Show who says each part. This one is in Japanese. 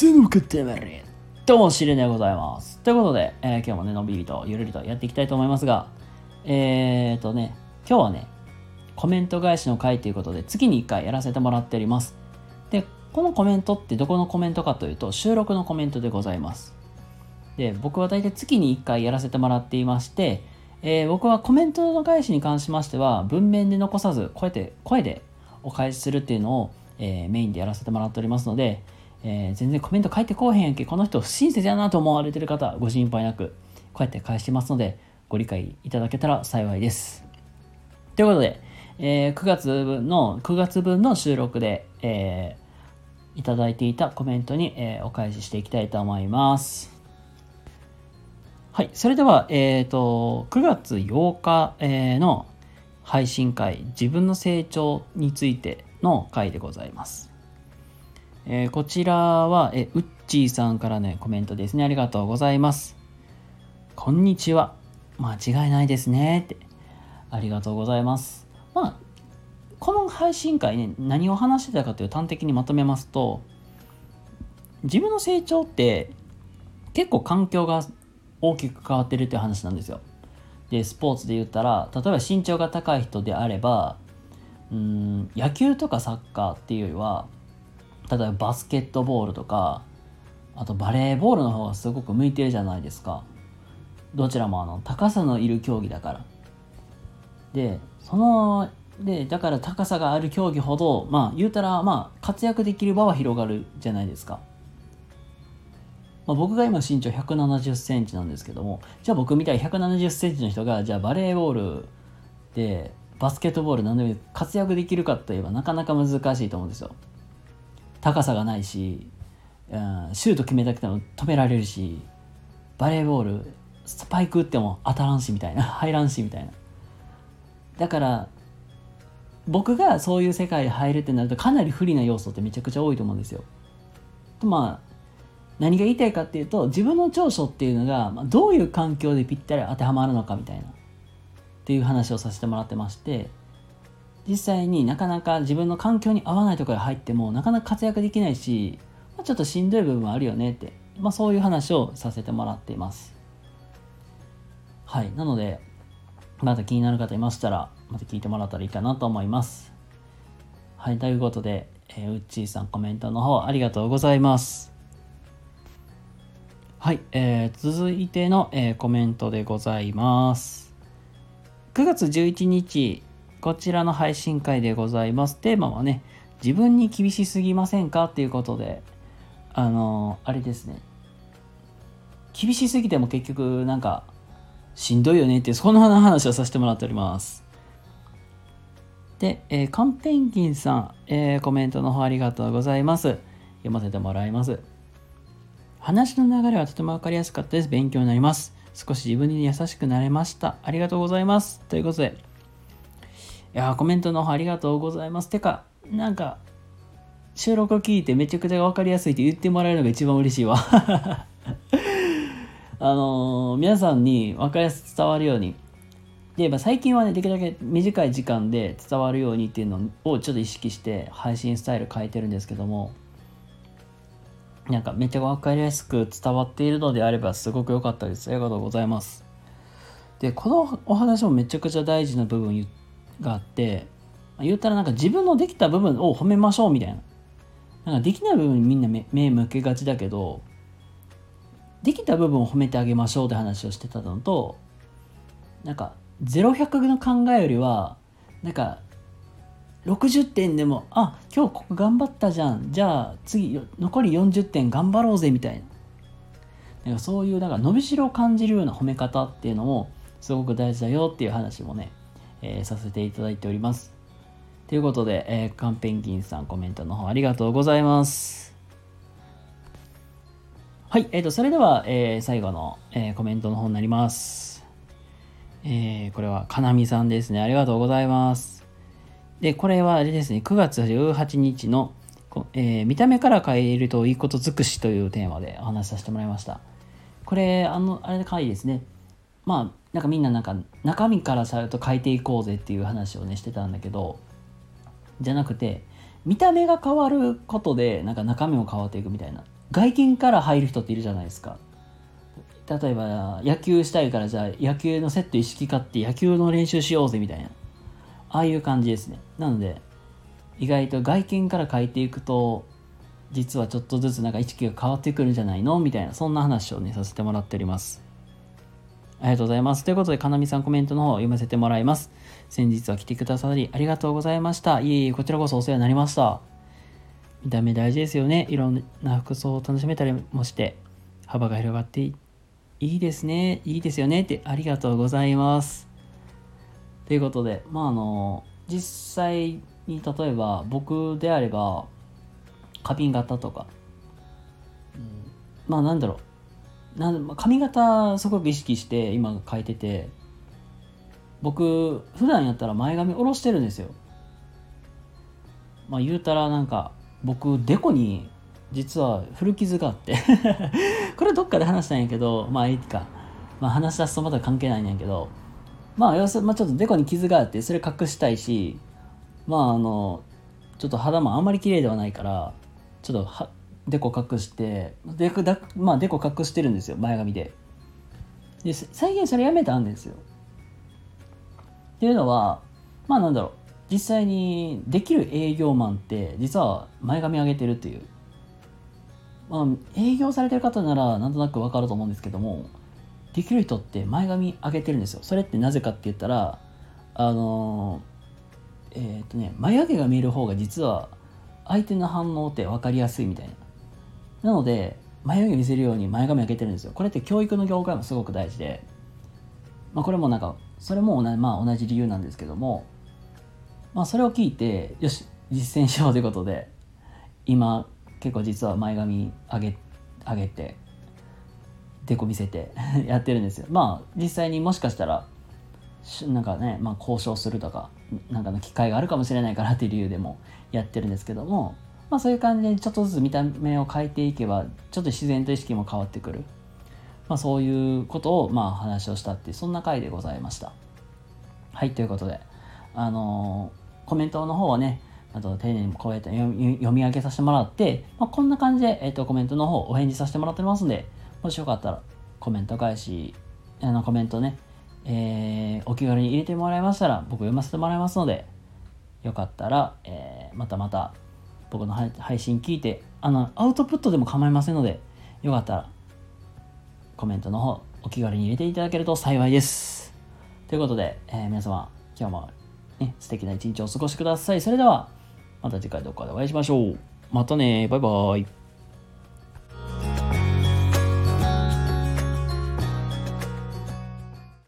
Speaker 1: せのかたまれどうもしれでございます。ということで、えー今日もねのんびりとゆるりとやっていきたいと思いますがえーとね今日はねコメント返しの回ということで月に1回やらせてもらっております。でこのコメントってどこのコメントかというと収録のコメントでございます。で僕は大体月に1回やらせてもらっていまして、えー僕はコメントの返しに関しましては文面で残さずこうやって声でお返しするっていうのを、えーメインでやらせてもらっておりますので、えー全然コメント返ってこうへんやんけ。この人不親切やなと思われてる方ご心配なくこうやって返してますのでご理解いただけたら幸いです。ということで、えー9月分の9月分の収録で、えーいただいていたコメントに、えーお返ししていきたいと思います。はい、それでは、えー、と9月8日、えーの配信会自分の成長についての回でございます、えーこちらはえうっちーさんからねコメントですね。ありがとうございます。こんにちは。間違いないですね。って。ありがとうございます。まあこの配信会ね何を話してたかという端的にまとめますと自分の成長って結構環境が大きく変わってるっていう話なんですよ。でスポーツで言ったら例えば身長が高い人であればうん野球とかサッカーっていうよりは例えばバスケットボールとかあとバレーボールの方がすごく向いてるじゃないですか。どちらもあの高さのいる競技だから。でそのでだから高さがある競技ほどまあ言うたらまあ活躍できる場は広がるじゃないですか。まあ、僕が今身長1 7 0センチなんですけどもじゃあ僕みたい1 7 0センチの人がじゃあバレーボールでバスケットボール何でも活躍できるかといえばなかなか難しいと思うんですよ高さがないし、うん、シュート決めたくても止められるしバレーボールスパイク打っても当たらんしみたいな 入らんしみたいな。だから僕がそういう世界で入るってなるとかなり不利な要素ってめちゃくちゃ多いと思うんですよ。とまあ何が言いたいかっていうと自分の長所っていうのが、まあ、どういう環境でぴったり当てはまるのかみたいなっていう話をさせてもらってまして実際になかなか自分の環境に合わないところに入ってもなかなか活躍できないし、まあ、ちょっとしんどい部分はあるよねって、まあ、そういう話をさせてもらっています。はい。なのでまた気になる方いましたらまた聞いてもらったらいいかなと思います。はい。ということで、えー、うっちーさんコメントの方ありがとうございます。はい、えー続いての、えーコメントでございます。9月11日、こちらの配信会でございます。テーマはね、自分に厳しすぎませんか？っていうことで、あのーあれですね。厳しすぎても結局、なんか、しんどいよねっていう、そんな話をさせてもらっております。で、えーカンペンギンさん、えーコメントの方ありがとうございます。読ませてもらいます。話の流れはとても分かりやすかったです。勉強になります。少し自分に優しくなれました。ありがとうございます。ということで、いやコメントの方ありがとうございます。てか、なんか、収録を聞いてめちゃくちゃ分かりやすいって言ってもらえるのが一番嬉しいわ。あのー皆さんに分かりやすく伝わるように。で、まあ、最近はね、できるだけ短い時間で伝わるようにっていうのをちょっと意識して配信スタイル変えてるんですけども、なんかめっちゃ分かりやすく伝わっているのであればすごく良かったです。ありがとうございます。で、このお話もめちゃくちゃ大事な部分言ってがあって、言ったらなんか自分のできた部分を褒めましょうみたいな。なんかできない部分にみんな目向けがちだけど、できた部分を褒めてあげましょうって話をしてたのと、なんか0100の考えよりは、なんか60点でもあ今日ここ頑張ったじゃんじゃあ次残り40点頑張ろうぜみたいななんかそういうなんか伸びしろを感じるような褒め方っていうのもすごく大事だよっていう話もね、えーさせていただいております。ということで、えーカンペンギンさんコメントの方ありがとうございます。はい、えー、とそれでは、えー最後の、えーコメントの方になります。えーこれはかなみさんですね。ありがとうございます。で、これはあれですね、9月18日の、えー見た目から変えるといいこと尽くしというテーマでお話しさせてもらいました。これ、あの、あれで回ですね。まあ、なんかみんななんか中身からさると変えていこうぜっていう話をね、してたんだけど、じゃなくて、見た目が変わることで、なんか中身も変わっていくみたいな。外見から入る人っているじゃないですか。例えば野球したいからじゃあ野球のセット意識買って野球の練習しようぜみたいな。ああいう感じですね。なので意外と外見から変えていくと実はちょっとずつなんか意識が変わってくるんじゃないのみたいなそんな話をねさせてもらっております。ありがとうございます。ということで、かなみさんコメントの方を読ませてもらいます。先日は来てくださりありがとうございました。いえいえ、こちらこそお世話になりました。見た目大事ですよね。いろんな服装を楽しめたりもして、幅が広がっていいですね。いいですよね。ってありがとうございます。ということで、まああの、実際に例えば僕であれば、髪型とか、うん、まあなんだろう、なん髪型すごく意識して今変えてて。僕普段やったら前髪下ろしてるんですよ。まあ言うたらなんか僕デコに実は古傷があって。これどっかで話したんやけどまあいいか、まあ、話し出すとまた関係ないんやけど。まあ要するに、まあ、ちょっとデコに傷があってそれ隠したいしまああのちょっと肌もあんまり綺麗ではないからちょっとはデコ隠してデコだまあデコ隠してるんですよ前髪で。で再現それやめたんですよ。っていうのはまあなんだろう。実際にできる営業マンって実は前髪上げてるっていう。まあ営業されてる方ならなんとなくわかると思うんですけどもできる人って前髪上げてるんですよ。それってなぜかって言ったらあのえっ、ー、とね眉毛が見える方が実は相手の反応って分かりやすいみたいな。なので、眉毛見せるように前髪開けてるんですよ。これって教育の業界もすごく大事で、まあ、これもなんか、それも同じ,、まあ、同じ理由なんですけども、まあ、それを聞いて、よし、実践しようということで、今、結構実は前髪上げ、上げて、デコ見せて やってるんですよ。まあ、実際にもしかしたら、なんかね、まあ、交渉するとか、なんかの機会があるかもしれないからっていう理由でもやってるんですけども、まあ、そういう感じでちょっとずつ見た目を変えていけばちょっと自然と意識も変わってくる、まあ、そういうことをまあ話をしたっていうそんな回でございました。はいということであのー、コメントの方はねあと丁寧にこうやって読み上げさせてもらって、まあ、こんな感じで、えーと、コメントの方お返事させてもらってますんでもしよかったらコメント返しあのコメントね、えー、お気軽に入れてもらいましたら僕読ませてもらいますのでよかったら、えー、またまた僕の配信聞いて、あの、アウトプットでも構いませんので、よかったら、コメントの方、お気軽に入れていただけると幸いです。ということで、えー、皆様、今日も、ね、素敵な一日をお過ごしください。それでは、また次回どこかでお会いしましょう。またね、バイバーイ。